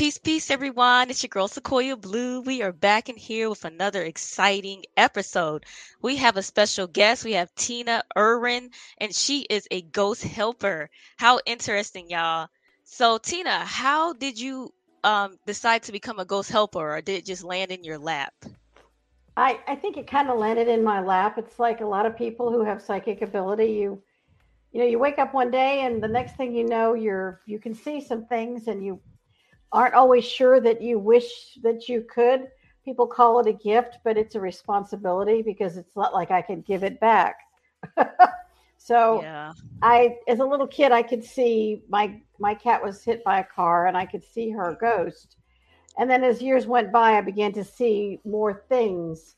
Peace, peace, everyone. It's your girl Sequoia Blue. We are back in here with another exciting episode. We have a special guest. We have Tina Erwin, and she is a ghost helper. How interesting, y'all. So, Tina, how did you um, decide to become a ghost helper, or did it just land in your lap? I, I think it kind of landed in my lap. It's like a lot of people who have psychic ability. You you know, you wake up one day and the next thing you know, you're you can see some things and you aren't always sure that you wish that you could. People call it a gift, but it's a responsibility because it's not like I could give it back. so yeah. I as a little kid I could see my my cat was hit by a car and I could see her mm. ghost. And then as years went by I began to see more things.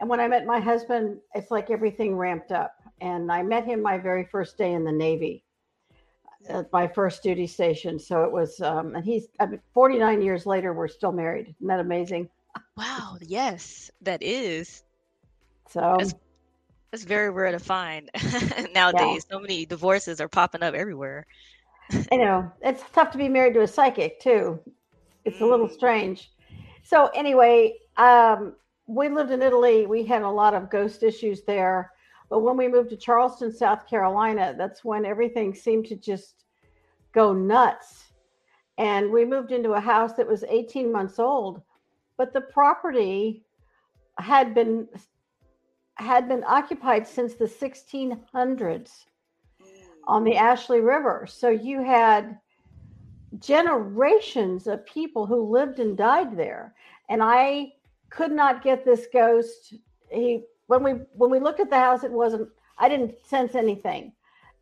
And when I met my husband, it's like everything ramped up. And I met him my very first day in the Navy at my first duty station. So it was, um, and he's I mean, 49 years later, we're still married. Isn't that amazing? Wow. Yes, that is. So that's, that's very rare to find nowadays. Yeah. So many divorces are popping up everywhere. I know it's tough to be married to a psychic too. It's a little mm. strange. So anyway, um, we lived in Italy. We had a lot of ghost issues there. But when we moved to Charleston, South Carolina, that's when everything seemed to just go nuts. And we moved into a house that was 18 months old, but the property had been had been occupied since the 1600s on the Ashley River. So you had generations of people who lived and died there. And I could not get this ghost. He when we when we looked at the house, it wasn't. I didn't sense anything.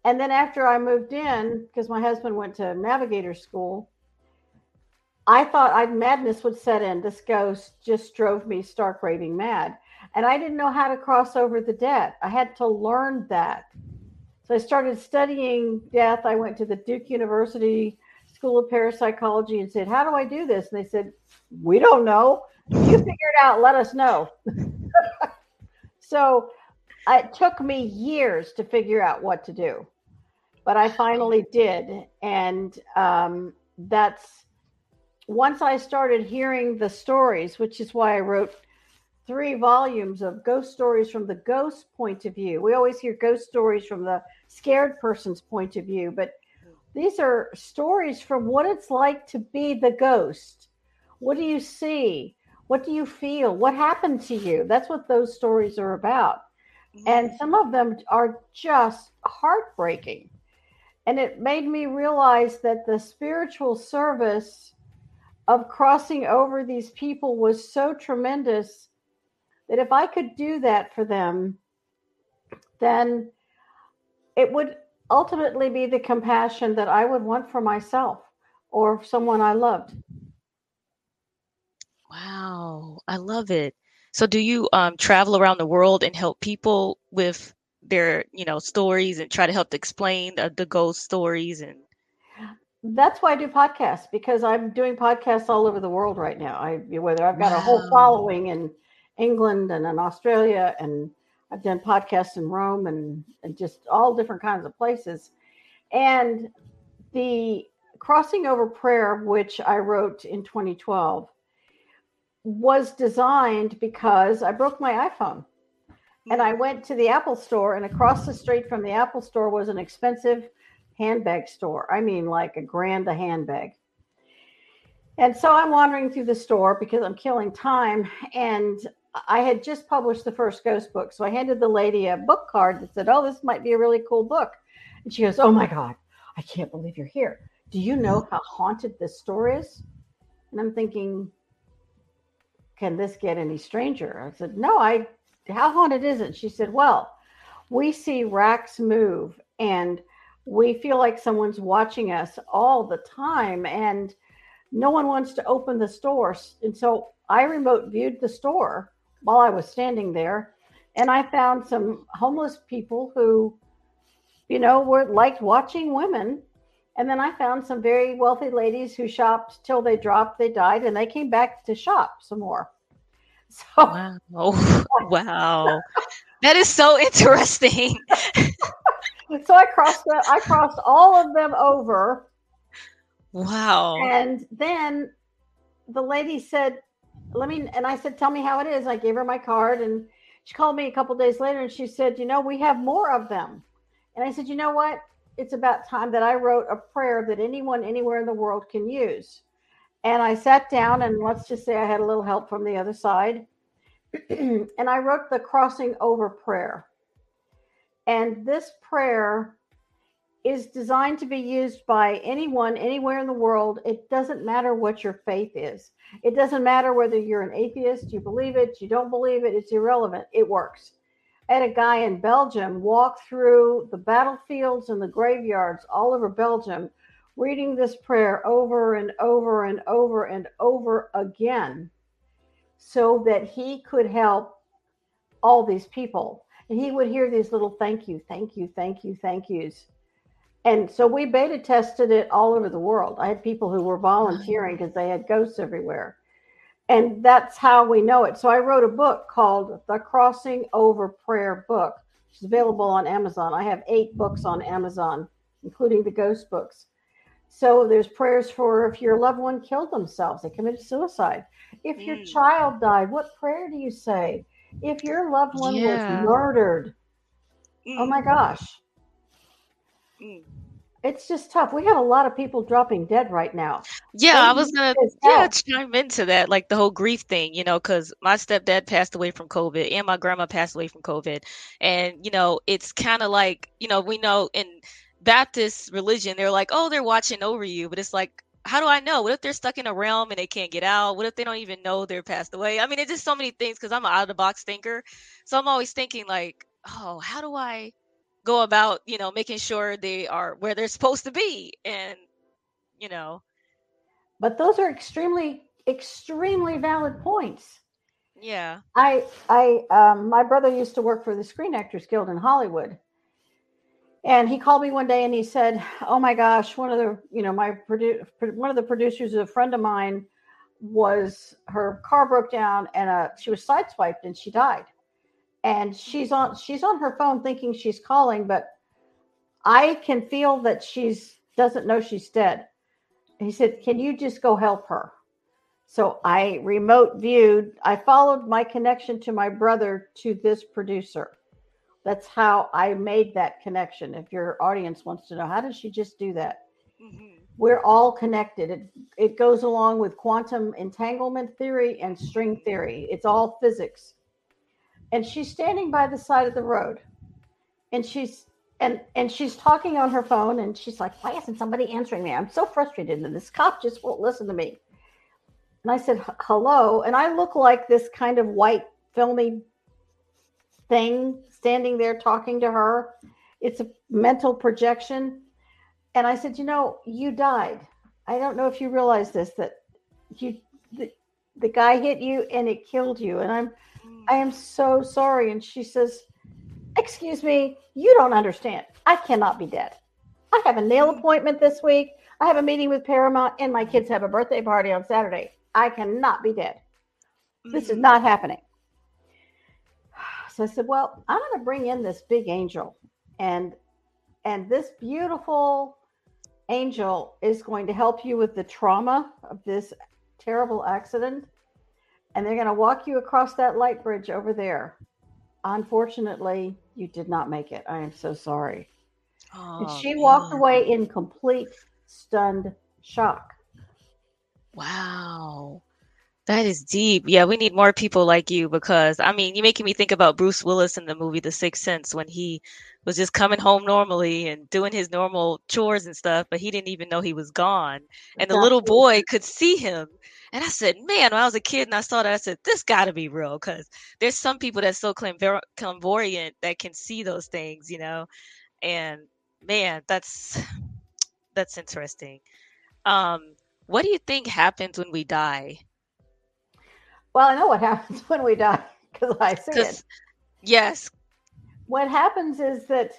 And then after I moved in, because my husband went to navigator school, I thought I madness would set in. This ghost just drove me stark raving mad. And I didn't know how to cross over the debt. I had to learn that. So I started studying death. I went to the Duke University School of Parapsychology and said, How do I do this? And they said, We don't know. You figure it out, let us know. So it took me years to figure out what to do, but I finally did. And um, that's once I started hearing the stories, which is why I wrote three volumes of ghost stories from the ghost point of view. We always hear ghost stories from the scared person's point of view, but these are stories from what it's like to be the ghost. What do you see? What do you feel? What happened to you? That's what those stories are about. And some of them are just heartbreaking. And it made me realize that the spiritual service of crossing over these people was so tremendous that if I could do that for them, then it would ultimately be the compassion that I would want for myself or someone I loved. Wow, I love it. So do you um, travel around the world and help people with their, you know, stories and try to help to explain the, the ghost stories and that's why I do podcasts because I'm doing podcasts all over the world right now. I whether I've got wow. a whole following in England and in Australia and I've done podcasts in Rome and, and just all different kinds of places. And the crossing over prayer, which I wrote in 2012, was designed because I broke my iPhone. And I went to the Apple store, and across the street from the Apple store was an expensive handbag store. I mean, like a grand a handbag. And so I'm wandering through the store because I'm killing time. And I had just published the first ghost book. So I handed the lady a book card that said, Oh, this might be a really cool book. And she goes, Oh my God, I can't believe you're here. Do you know how haunted this store is? And I'm thinking, can this get any stranger? I said, no, I, how haunted is it? She said, well, we see racks move and we feel like someone's watching us all the time and no one wants to open the store. And so I remote viewed the store while I was standing there and I found some homeless people who, you know, were liked watching women. And then I found some very wealthy ladies who shopped till they dropped, they died, and they came back to shop some more. So wow, wow, that is so interesting. so I crossed I crossed all of them over. Wow. And then the lady said, "Let me," and I said, "Tell me how it is." I gave her my card, and she called me a couple days later, and she said, "You know, we have more of them." And I said, "You know what? It's about time that I wrote a prayer that anyone anywhere in the world can use." And I sat down, and let's just say I had a little help from the other side, and I wrote the crossing over prayer. And this prayer is designed to be used by anyone anywhere in the world. It doesn't matter what your faith is. It doesn't matter whether you're an atheist, you believe it, you don't believe it, it's irrelevant. It works. I had a guy in Belgium walk through the battlefields and the graveyards all over Belgium, reading this prayer over and over and over and over again so that he could help all these people. And he would hear these little thank you, thank you, thank you, thank yous and so we beta tested it all over the world. I had people who were volunteering because they had ghosts everywhere. And that's how we know it. So I wrote a book called The Crossing Over Prayer Book, which is available on Amazon. I have eight books on Amazon, including the ghost books. So there's prayers for if your loved one killed themselves, they committed suicide. If your mm. child died, what prayer do you say? If your loved one yeah. was murdered, mm. oh my mm. gosh. Mm. It's just tough. We have a lot of people dropping dead right now. Yeah, I was gonna yeah chime into that, like the whole grief thing, you know, because my stepdad passed away from COVID and my grandma passed away from COVID, and you know, it's kind of like you know we know in Baptist religion they're like, oh, they're watching over you, but it's like how do I know? What if they're stuck in a realm and they can't get out? What if they don't even know they're passed away? I mean, it's just so many things because I'm an out of the box thinker. So I'm always thinking like, oh, how do I go about you know making sure they are where they're supposed to be and you know but those are extremely extremely valid points yeah i i um my brother used to work for the screen actors guild in hollywood and he called me one day and he said oh my gosh one of the you know my produ- one of the producers a friend of mine was her car broke down and uh, she was sideswiped and she died. And she's on she's on her phone thinking she's calling but i can feel that she's doesn't know she's dead. He said can you just go help her? So i remote viewed i followed my connection to my brother to this producer that's how i made that connection. If your audience wants to know how does she just do that? Mm-hmm. we're all connected. It, it goes along with quantum entanglement theory and string theory. It's all physics. And she's standing by the side of the road. And she's and and she's talking on her phone and she's like why isn't somebody answering me? I'm so frustrated and this cop just won't listen to me. And i said hello. And i look like this kind of white filmy thing standing there talking to her it's a mental projection and i said you know you died i don't know if you realize this that you the, the guy hit you and it killed you and i'm I am so sorry. And she says, Excuse me, you don't understand. I cannot be dead. I have a nail appointment this week. I have a meeting with Paramount, and my kids have a birthday party on Saturday. I cannot be dead. This is mm. not happening. So I said, Well, I'm going to bring in this big angel. And and this beautiful angel is going to help you with the trauma of this terrible accident and they're going to walk you across that light bridge over there. Unfortunately, you did not make it. I am so sorry. Oh, and she man. walked away in complete stunned shock. Wow. That is deep. Yeah, we need more people like you because I mean, you're making me think about Bruce Willis in the movie The Sixth Sense when he was just coming home normally and doing his normal chores and stuff, but he didn't even know he was gone. And the little boy could see him and I said, man, when I was a kid and I saw that, I said, this got to be real because there's some people that's so clairvoyant that can see those things, you know. And man, that's that's interesting. Um, what do you think happens when we die? Well, I know what happens when we die because I see it. Yes. What happens is that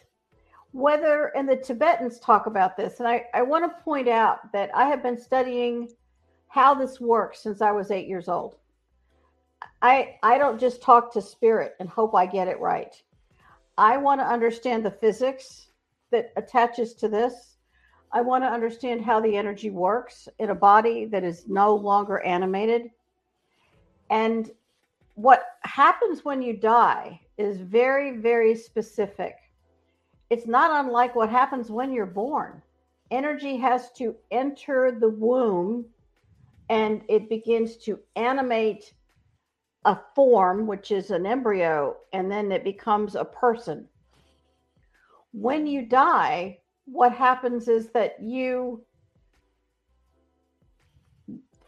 whether, and the Tibetans talk about this, and I, I want to point out that I have been studying how this works since I was eight years old. I I don't just talk to spirit and hope I get it right. I want to understand the physics that attaches to this. I want to understand how the energy works in a body that is no longer animated. And what happens when you die is very, very specific. It's not unlike what happens when you're born. Energy has to enter the womb and it begins to animate a form, which is an embryo, and then it becomes a person. When you die, what happens is that you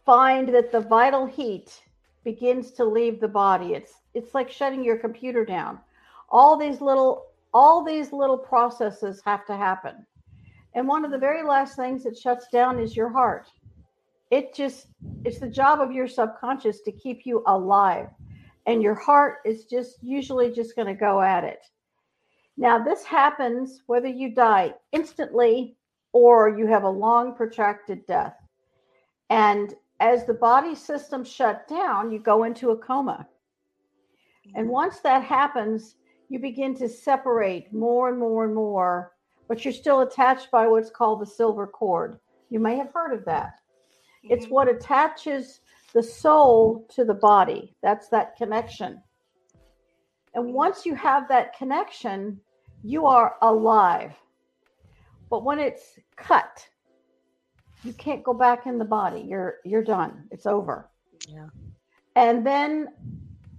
find that the vital heat begins to leave the body. It's it's like shutting your computer down. All these little all these little processes have to happen. And one of the very last things that shuts down is your heart. It just it's the job of your subconscious to keep you alive. And your heart is just usually just going to go at it. Now, this happens whether you die instantly or you have a long, protracted death. And as the body system shut down, you go into a coma. And mm-hmm. once that happens, you begin to separate more and more and more, but you're still attached by what's called the silver cord. You may have heard of that. Mm-hmm. It's what attaches the soul to the body. That's that connection. And once you have that connection, you are alive. But when it's cut, you can't go back in the body. You're you're done. It's over. Yeah. And then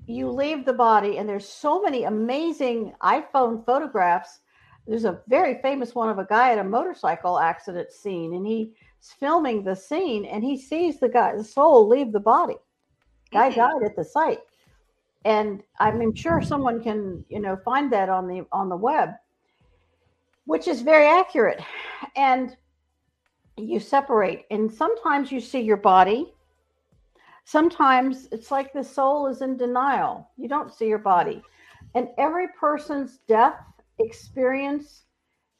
you leave the body and there's so many amazing iPhone photographs. There's a very famous one of a guy at a motorcycle accident scene and he's filming the scene and he sees the guy the soul leave the body. Guy mm-hmm. died at the site and I'm sure someone can you know find that on the on the web, which is very accurate. And you separate, and sometimes you see your body. Sometimes it's like the soul is in denial. You don't see your body. And every person's death experience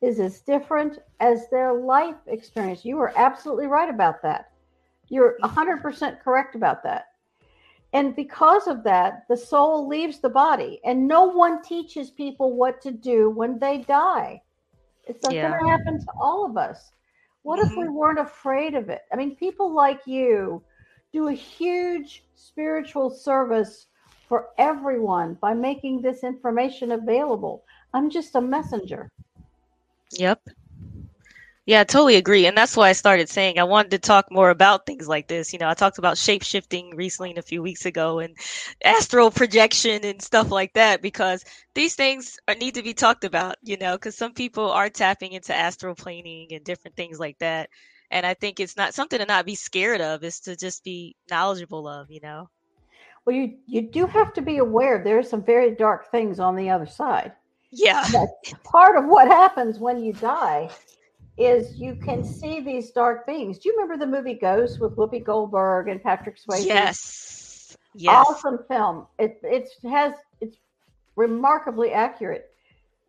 is as different as their life experience. You are absolutely right about that. You're 100% correct about that. And because of that, the soul leaves the body, and no one teaches people what to do when they die. It's yeah. going to happen to all of us. What mm-hmm. if we weren't afraid of it? I mean, people like you do a huge spiritual service for everyone by making this information available. I'm just a messenger. Yep. Yeah, I totally agree. And that's why I started saying I wanted to talk more about things like this. You know, I talked about shape shifting recently a few weeks ago and astral projection and stuff like that because these things are, need to be talked about, you know, because some people are tapping into astral planing and different things like that. And I think it's not something to not be scared of, is to just be knowledgeable of, you know. Well, you you do have to be aware there are some very dark things on the other side. Yeah. That's part of what happens when you die is you can see these dark beings. Do you remember the movie Ghost with Whoopi Goldberg and Patrick Swayze? Yes. Yes. Awesome film. It it has it's remarkably accurate.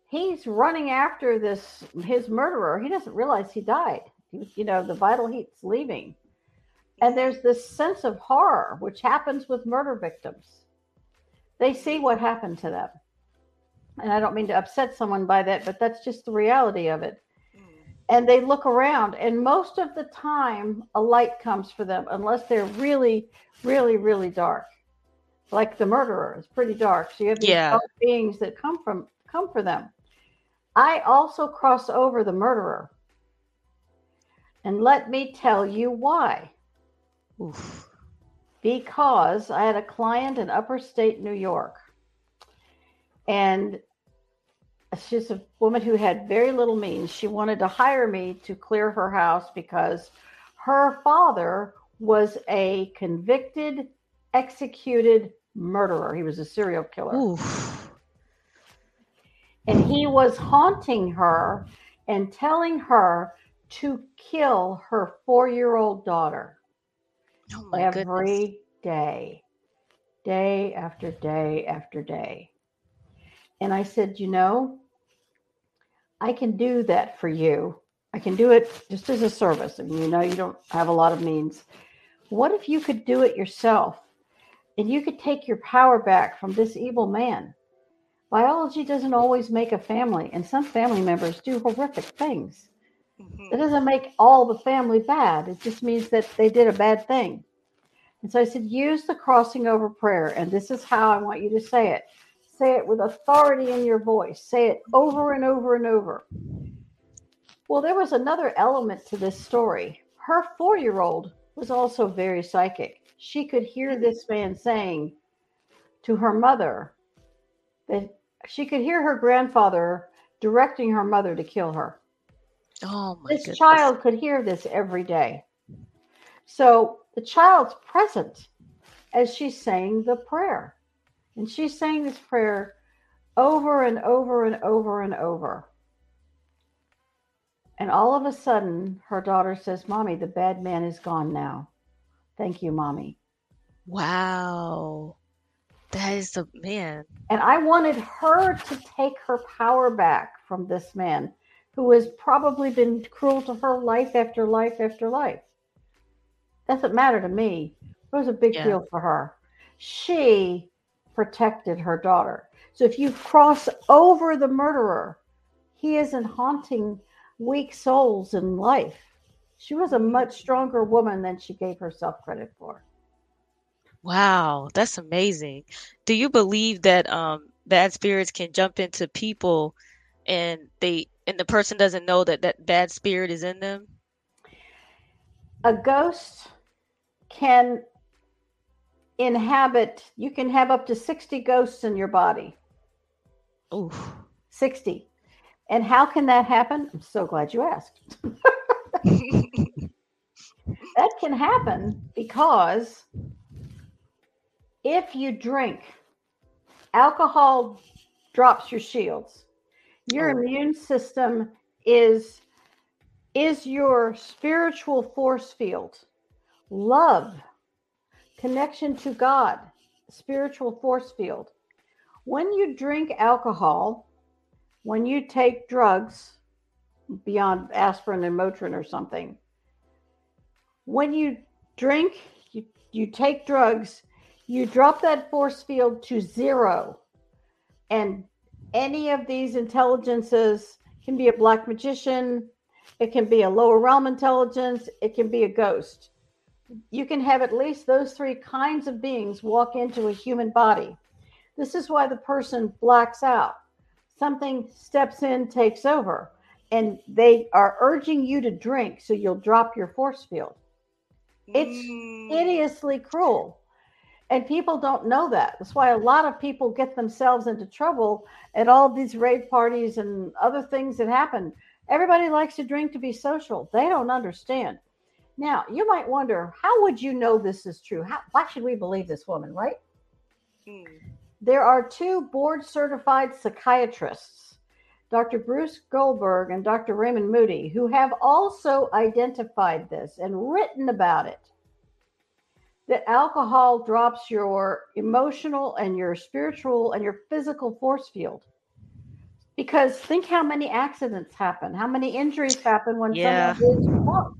He's running after this his murderer. He doesn't realize he died. He, you know, the vital heat's leaving. And there's this sense of horror which happens with murder victims. They see what happened to them. And I don't mean to upset someone by that, but that's just the reality of it and they look around and most of the time a light comes for them unless they're really really really dark. Like the murderer is pretty dark so you have these yeah. dark beings that come from come for them. I also cross over the murderer. And let me tell you why. Oof. because i had a client in upper state new york. And she's a woman who had very little means. She wanted to hire me to clear her house because her father was a convicted, executed murderer. He was a serial killer. Oof. And he was haunting her and telling her to kill her four year old daughter oh every goodness. day, day after day after day. And I said, You know, I can do that for you. I can do it just as a service. And you know, you don't have a lot of means. What if you could do it yourself and you could take your power back from this evil man? Biology doesn't always make a family, and some family members do horrific things. Mm-hmm. It doesn't make all the family bad. It just means that they did a bad thing. And so I said, use the crossing over prayer. And this is how I want you to say it. Say it with authority in your voice. Say it over and over and over. Well, there was another element to this story. Her four year old was also very psychic. She could hear this man saying to her mother that she could hear her grandfather directing her mother to kill her. Oh my This goodness. child could hear this every day. So the child's present as she's saying the prayer. And she's saying this prayer over and over and over and over. And all of a sudden, her daughter says, Mommy, the bad man is gone now. Thank you, Mommy. Wow. That is the man. And I wanted her to take her power back from this man who has probably been cruel to her life after life after life. Doesn't matter to me. It was a big yeah. deal for her. She protected her daughter. So if you cross over the murderer, he isn't haunting weak souls in life. She was a much stronger woman than she gave herself credit for. Wow, that's amazing. Do you believe that um, bad spirits can jump into people and they and the person doesn't know that that bad spirit is in them? A ghost can inhabit you can have up to 60 ghosts in your body. Oh. 60. And how can that happen? I'm so glad you asked. that can happen because if you drink, alcohol drops your shields. Your oh. immune system is is your spiritual force field. Love, connection to God, spiritual force field. When you drink alcohol, when you take drugs beyond aspirin and Motrin or something, when you drink, you, you take drugs, you drop that force field to zero. And any of these intelligences can be a black magician, it can be a lower realm intelligence, it can be a ghost. You can have at least those three kinds of beings walk into a human body. This is why the person blacks out something steps in, takes over, and they are urging you to drink so you'll drop your force field. It's mm. hideously cruel. And people don't know that. That's why a lot of people get themselves into trouble at all these rave parties and other things that happen. Everybody likes to drink to be social. They don't understand. Now, you might wonder, how would you know this is true? How, why should we believe this woman, right? Mm. There are two board certified psychiatrists, Dr. Bruce Goldberg and Dr. Raymond Moody, who have also identified this and written about it. That alcohol drops your emotional and your spiritual and your physical force field. Because think how many accidents happen, how many injuries happen when yeah. someone is drunk.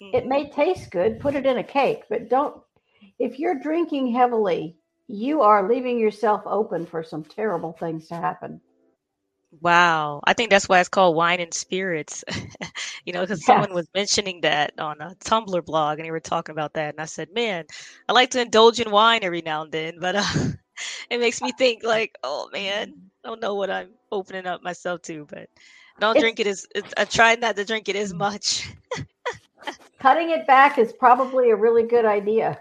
It mm-hmm. may taste good, put it in a cake, but don't. If you're drinking heavily, you are leaving yourself open for some terrible things to happen. Wow. I think that's why it's called Wine and Spirits. you know, because yes. someone was mentioning that on a Tumblr blog and they were talking about that. And I said, man, I like to indulge in wine every now and then, but uh, it makes me think, like, oh man, mm-hmm. I don't know what I'm opening up myself to, but don't it's, drink it as I try not to drink it as mm-hmm. much. cutting it back is probably a really good idea.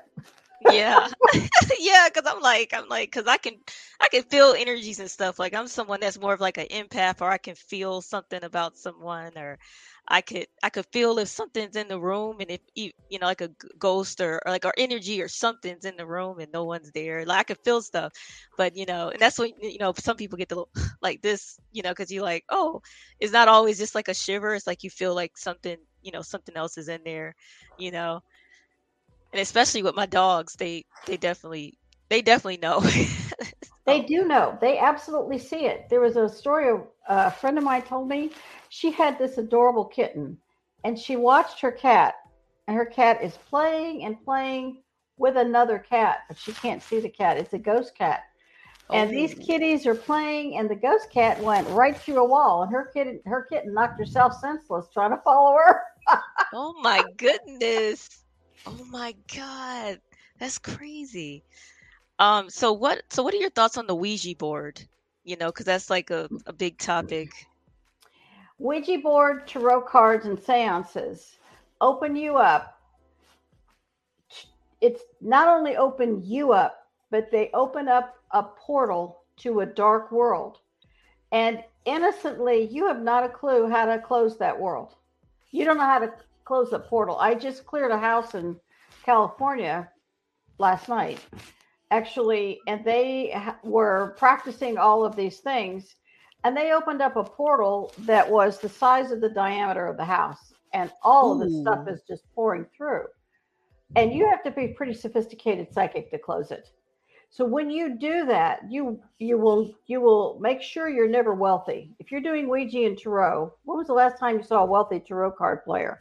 Yeah. Yeah because i'm like i'm like because i can i can feel energies and stuff. Like i'm someone that's more of like an empath or i can feel something about someone or i could i could feel if something's in the room and if you you know like a ghost or, or like our energy or something's in the room and no one's there. Like i could feel stuff. But you know and that's when you know some people get the like this you know because you're like oh it's not always just like a shiver. It's like you feel like something you know something else is in there you know and especially with my dogs, they they definitely they definitely know. they do know. They absolutely see it. There was a story uh, a friend of mine told me. She had this adorable kitten, and she watched her cat, and her cat is playing and playing with another cat, but she can't see the cat. It's a ghost cat. And these Oh. kitties are playing, and the ghost cat went right through a wall, and her kid, her kitten knocked herself senseless trying to follow her. Oh my goodness. Oh my God. That's crazy. Um, so what so what are your thoughts on the Ouija board? You know, because that's like a, a big topic. Ouija board, tarot cards, and seances open you up. It's not only open you up, but they open up a portal to a dark world. And innocently, you have not a clue how to close that world. You don't know how to close a portal. I just cleared a house in California last night, actually, and they were practicing all of these things and they opened up a portal that was the size of the diameter of the house and all of the stuff is just pouring through and you have to be pretty sophisticated psychic to close it so when you do that you you will you will make sure you're never wealthy. If you're doing ouija and tarot when was the last time you saw a wealthy tarot card player?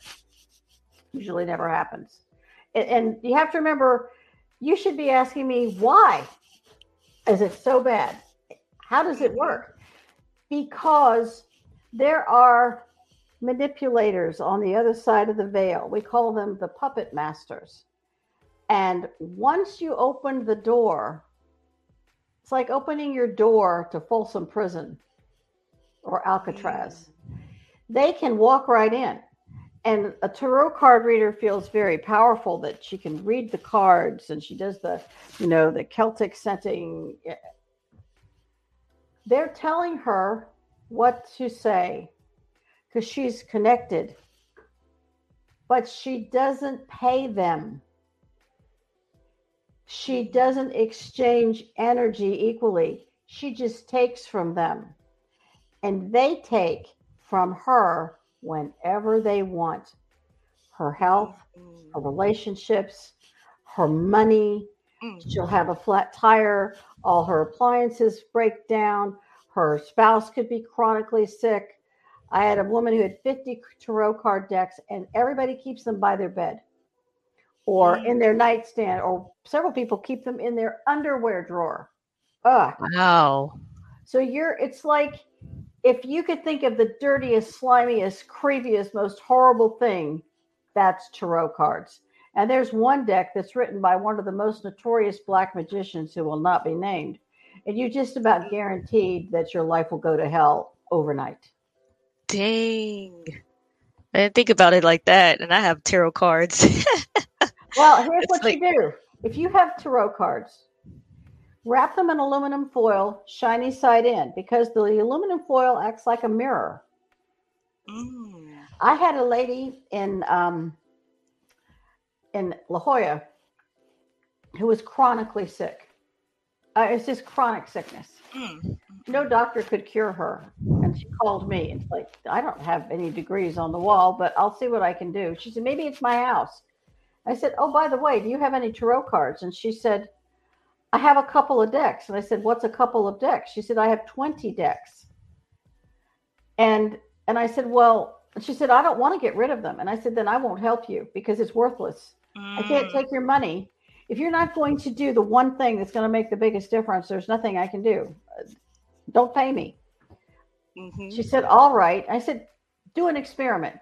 Usually never happens. And, and you have to remember you should be asking me why is it so bad? How does it work? Because there are manipulators on the other side of the veil. We call them the puppet masters. And once you open the door, it's like opening your door to Folsom Prison or Alcatraz. Mm. They can walk right in. And a tarot card reader feels very powerful that she can read the cards and she does the, you know, the Celtic setting they're telling her what to say because she's connected, but she doesn't pay them. She doesn't exchange energy equally. She just takes from them. And they take from her whenever they want her health, her relationships, her money, Mm. She'll have a flat tire, all her appliances break down, her spouse could be chronically sick. I had a woman who had 50 tarot card decks, and everybody keeps them by their bed or in their nightstand, or several people keep them in their underwear drawer. Ugh. Wow. So you're it's like if you could think of the dirtiest, slimiest, creepiest, most horrible thing, that's tarot cards. And there's one deck that's written by one of the most notorious black magicians who will not be named. And you just about guaranteed that your life will go to hell overnight. Dang. I didn't think about it like that, and I have tarot cards. Well, here's It's what you do. If you have tarot cards, wrap them in aluminum foil, shiny side in, because the aluminum foil acts like a mirror. Mm. I had a lady in um, in La Jolla who was chronically sick. Uh, it's just chronic sickness. Mm. No doctor could cure her, and she called me and like, I don't have any degrees on the wall, but I'll see what I can do. She said, maybe it's my house. I said, oh, by the way, do you have any tarot cards? And she said, I have a couple of decks. And I said, what's a couple of decks? She said, I have 20 decks. And and I said, well, she said, I don't want to get rid of them. And I said, then I won't help you because it's worthless. I can't Mm. take your money. If you're not going to do the one thing that's going to make the biggest difference, there's nothing I can do. Don't pay me. Mhm. She said, all right. I said, do an experiment.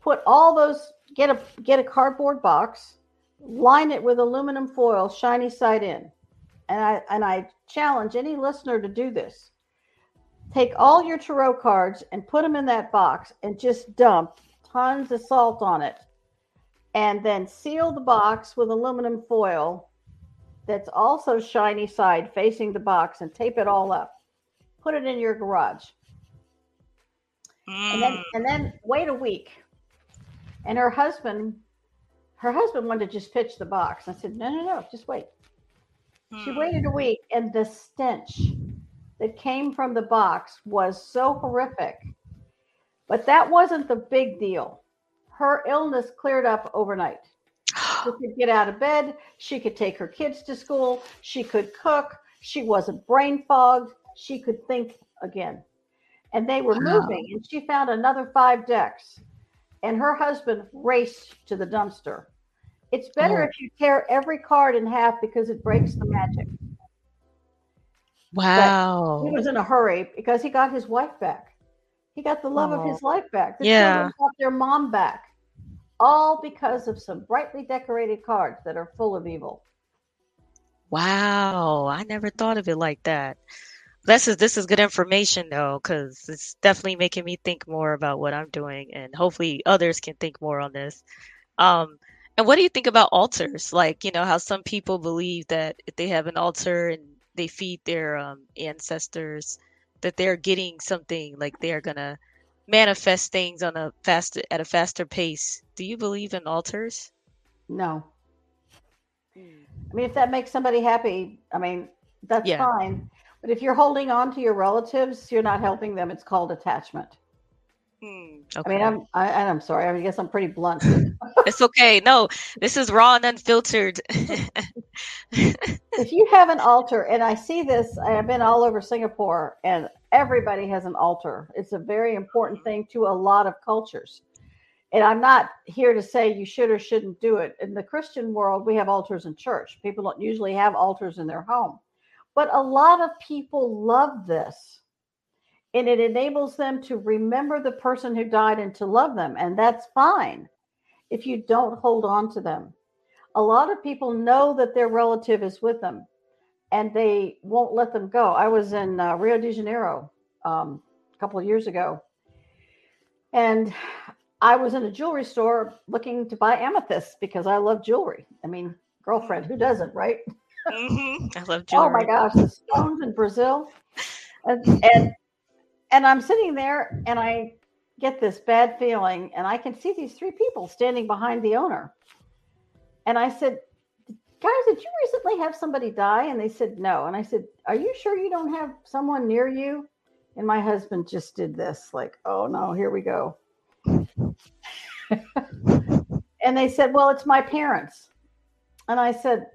Put all those, get a get a cardboard box, line it with aluminum foil, shiny side in. And I and I challenge any listener to do this. Take all your tarot cards and put them in that box and just dump tons of salt on it. And then seal the box with aluminum foil that's also shiny side facing the box and tape it all up. Put it in your garage and then Mm. and then wait a week. And her husband, her husband wanted to just pitch the box. I said, no, no, no, just wait. She Mm. waited a week, and the stench that came from the box was so horrific. But that wasn't the big deal. Her illness cleared up overnight. She could get out of bed. She could take her kids to school. She could cook. She wasn't brain fogged. She could think again. And they were Wow. moving, and she found another five decks. And her husband raced to the dumpster. It's better Oh. if you tear every card in half because it breaks the magic. Wow. He was in a hurry because he got his wife back. He got the love oh. of his life back. The yeah. got their mom back. All because of some brightly decorated cards that are full of evil. Wow. I never thought of it like that. This is this is good information though, because it's definitely making me think more about what I'm doing, and hopefully others can think more on this. Um, and what do you think about altars? Like, you know, how some people believe that if they have an altar and they feed their um, ancestors, that they're getting something, like they're gonna manifest things on a faster at a faster pace. Do you believe in altars? No. I mean, if that makes somebody happy, I mean, that's yeah. fine. But if you're holding on to your relatives, you're not helping them. It's called attachment. Hmm, okay. I mean, I'm I, I'm sorry. I guess I'm pretty blunt. it's okay. No, this is raw and unfiltered. if you have an altar, and I see this, I've been all over Singapore, and everybody has an altar. It's a very important thing to a lot of cultures. And I'm not here to say you should or shouldn't do it. In the Christian world, we have altars in church. People don't usually have altars in their home. But a lot of people love this. And it enables them to remember the person who died and to love them. And that's fine if you don't hold on to them. A lot of people know that their relative is with them and they won't let them go. I was in uh, Rio de Janeiro um, a couple of years ago and I was in a jewelry store looking to buy amethysts because I love jewelry. I mean, girlfriend, who doesn't, right? Mm-hmm. I love jewelry. Oh my gosh, the stones in Brazil, and, and and I'm sitting there and I get this bad feeling, and I can see these three people standing behind the owner, and I said, "Guys, did you recently have somebody die?" And they said, "No." And I said, "Are you sure you don't have someone near you?" And my husband just did this, like, "Oh no, here we go." and they said, "Well, it's my parents." And I said,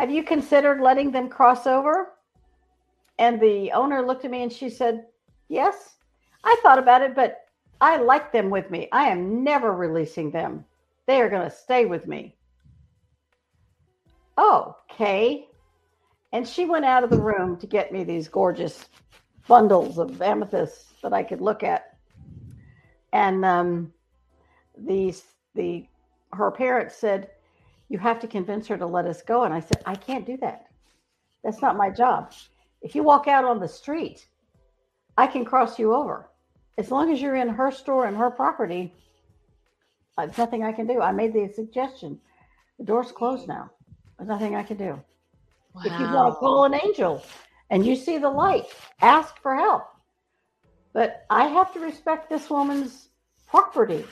have you considered letting them cross over? And the owner looked at me and she said, Yes. I thought about it, but I like them with me. I am never releasing them. They are going to stay with me. Okay. And she went out of the room to get me these gorgeous bundles of amethysts that I could look at. And um, these the her parents said, you have to convince her to let us go. And I said, I can't do that. That's not my job. If you walk out on the street, I can cross you over. As long as you're in her store and her property, uh, there's nothing I can do. I made the suggestion. The door's closed now. There's nothing I can do. Wow. If you want to call an angel and you see the light, ask for help. But I have to respect this woman's property.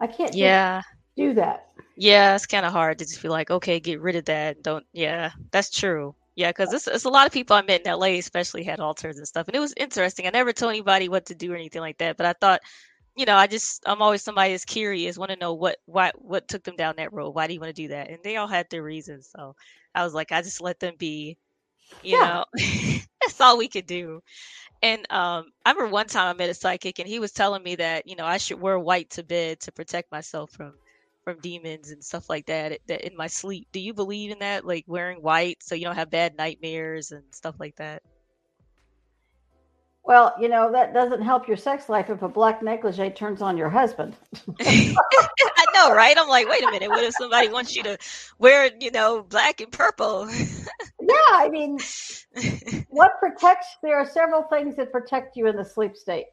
I can't. Yeah do that. Yeah, it's kind of hard to just be like, okay, get rid of that. Don't. Yeah, that's true. Yeah, because it's, it's a lot of people I met in LA, especially had altars and stuff, and it was interesting. I never told anybody what to do or anything like that, but I thought, you know, I just I'm always somebody that's curious, want to know what why what took them down that road. Why do you want to do that? And they all had their reasons. So I was like, I just let them be. You yeah. know, that's all we could do. And um, I remember one time I met a psychic, and he was telling me that you know I should wear white to bed to protect myself from from demons and stuff like that, that in my sleep. Do you believe in that? Like wearing white so you don't have bad nightmares and stuff like that? Well, you know, that doesn't help your sex life if a black negligee turns on your husband. I know, right? I'm like, wait a minute. What if somebody wants you to wear, you know, black and purple? yeah, I mean, what protects, there are several things that protect you in the sleep state.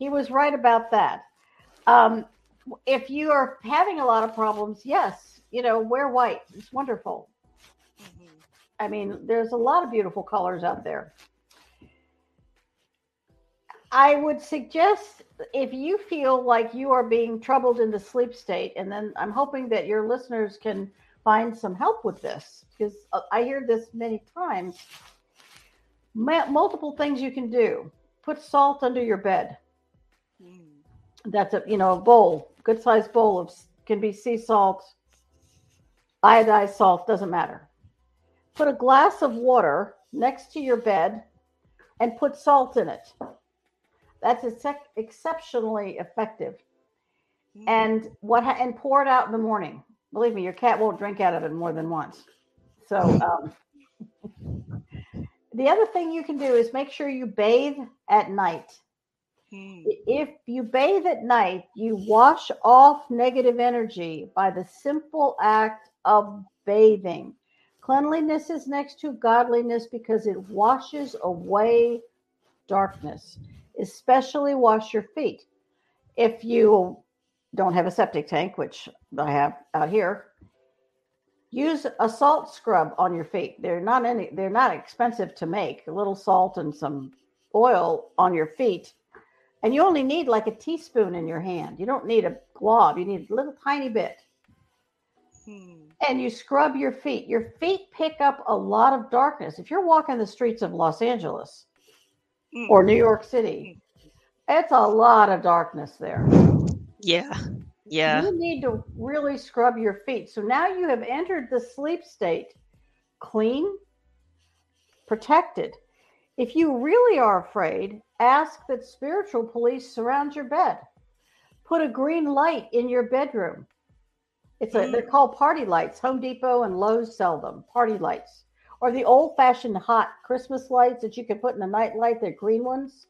He was right about that. Um, if you are having a lot of problems, yes, you know, wear white. It's wonderful. Mm-hmm. I mean, there's a lot of beautiful colors out there. I would suggest if you feel like you are being troubled in the sleep state, and then I'm hoping that your listeners can find some help with this because uh, I hear this many times. multiple things you can do. Put salt under your bed. Mm. That's a you know a bowl good sized bowl of can be sea salt, iodized salt, doesn't matter. Put a glass of water next to your bed and put salt in it. That's ex- exceptionally effective. Mm. And what ha- and pour it out in the morning. Believe me, your cat won't drink out of it more than once. So, um, the other thing you can do is make sure you bathe at night. Hmm. If you bathe at night, you wash off negative energy by the simple act of bathing. Cleanliness is next to godliness because it washes away darkness, especially wash your feet. If you don't have a septic tank, which I have out here, use a salt scrub on your feet. They're not any they're not expensive to make. A little salt and some oil on your feet. And you only need like a teaspoon in your hand. You don't need a glob. You need a little tiny bit. Hmm. And you scrub your feet. Your feet pick up a lot of darkness. If you're walking the streets of Los Angeles Mm. or New York City, it's a lot of darkness there. Yeah. Yeah. You need to really scrub your feet. So now you have entered the sleep state clean, protected. If you really are afraid, ask that spiritual police surround your bed. Put a green light in your bedroom. It's a, they're called party lights. Home Depot and Lowe's sell them, party lights. Or the old fashioned hot Christmas lights that you can put in a night light, they're green ones.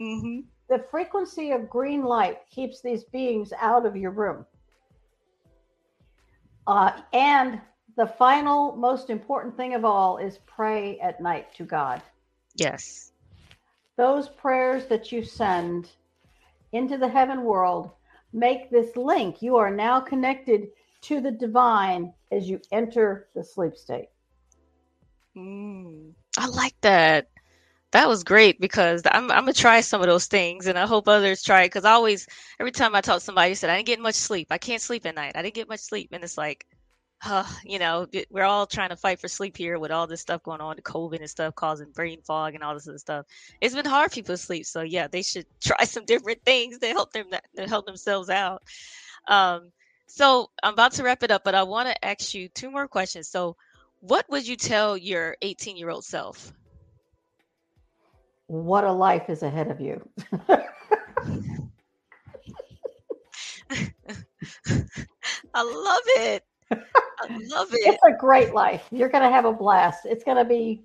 hmm The frequency of green light keeps these beings out of your room. Uh, and the final, most important thing of all is pray at night to God. Yes. Those prayers that you send into the heaven world make this link. You are now connected to the divine as you enter the sleep state. Mm. I like that. That was great because I'm I'm gonna try some of those things, and I hope others try it. Because I always, every time I talk to somebody, they said I didn't get much sleep. I can't sleep at night. I didn't get much sleep, and it's like, uh, you know, we're all trying to fight for sleep here with all this stuff going on, the COVID and stuff causing brain fog and all this other stuff. It's been hard for people to sleep, so yeah, they should try some different things to help them to help themselves out. Um, so I'm about to wrap it up, but I want to ask you two more questions. So, what would you tell your 18 year old self? What a life is ahead of you. I love it. I love it. it's a great life. You're going to have a blast. It's going to be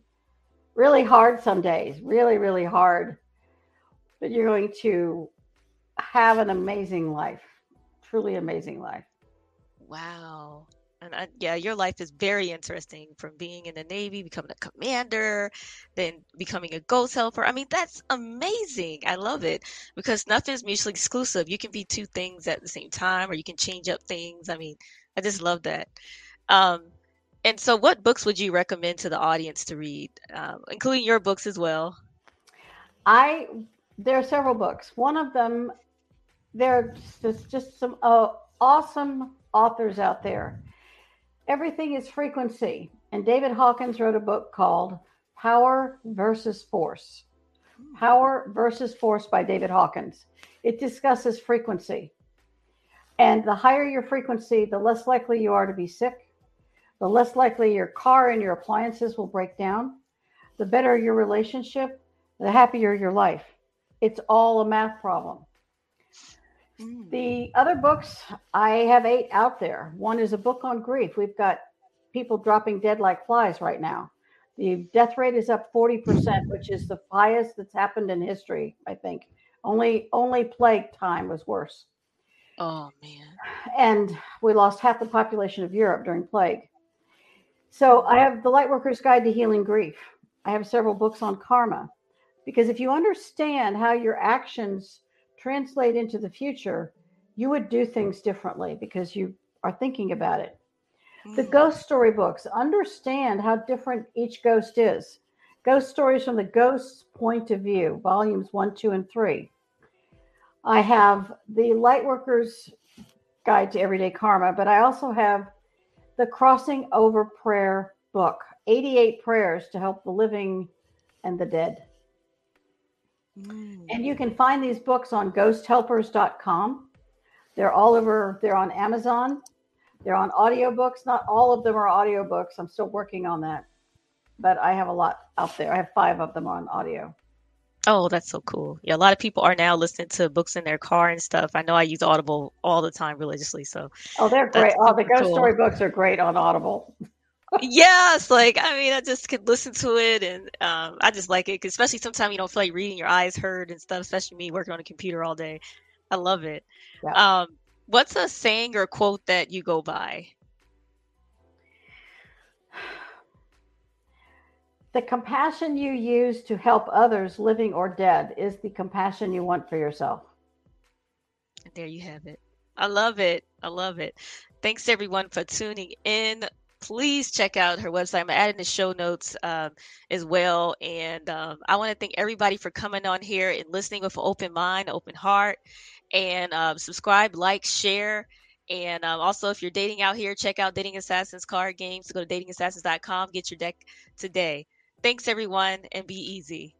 really hard some days, really, really hard. But you're going to have an amazing life, truly amazing life. Wow. And I, yeah, your life is very interesting from being in the Navy, becoming a commander, then becoming a ghost helper. I mean, that's amazing. I love it because nothing's mutually exclusive. You can be two things at the same time, or you can change up things. I mean, I just love that. Um, and so, what books would you recommend to the audience to read, um, including your books as well? I there are several books. One of them, there's just, just some uh, awesome authors out there. Everything is frequency, and David Hawkins wrote a book called Power versus Force. Power versus Force by David Hawkins. It discusses frequency. And the higher your frequency, the less likely you are to be sick, the less likely your car and your appliances will break down, the better your relationship, the happier your life. It's all a math problem. Mm. The other books, I have eight out there. One is a book on grief. We've got people dropping dead like flies right now. The death rate is up 40%, which is the highest that's happened in history, I think. Only only plague time was worse. Oh man. And we lost half the population of Europe during plague. So I have the Lightworker's Guide to Healing Grief. I have several books on karma. Because if you understand how your actions translate into the future, you would do things differently because you are thinking about it. The Mm. ghost story books understand how different each ghost is. Ghost stories from the ghost's point of view, volumes one, two, and three. I have the Lightworker's Guide to Everyday Karma, but I also have the Crossing Over Prayer book 88 prayers to help the living and the dead. Mm. And you can find these books on ghosthelpers.com. They're all over, they're on Amazon. They're on audiobooks. Not all of them are audiobooks. I'm still working on that. But I have a lot out there. I have five of them on audio. Oh, that's so cool. Yeah, a lot of people are now listening to books in their car and stuff. I know I use Audible all the time religiously, so Oh, they're great. Oh, the ghost cool. story books are great on Audible. yes, like I mean, I just could listen to it, and um, I just like it. especially sometimes you don't feel like reading, your eyes hurt and stuff. Especially me working on a computer all day, I love it. Yeah. Um, what's a saying or quote that you go by? The compassion you use to help others, living or dead, is the compassion you want for yourself. There you have it. I love it. I love it. Thanks everyone for tuning in. Please check out her website. I'm adding the show notes um, as well. And um, I want to thank everybody for coming on here and listening with an open mind, open heart. And um, subscribe, like, share. And um, also, if you're dating out here, check out Dating Assassins card games. Go to datingassassins.com. Get your deck today. Thanks, everyone, and be easy.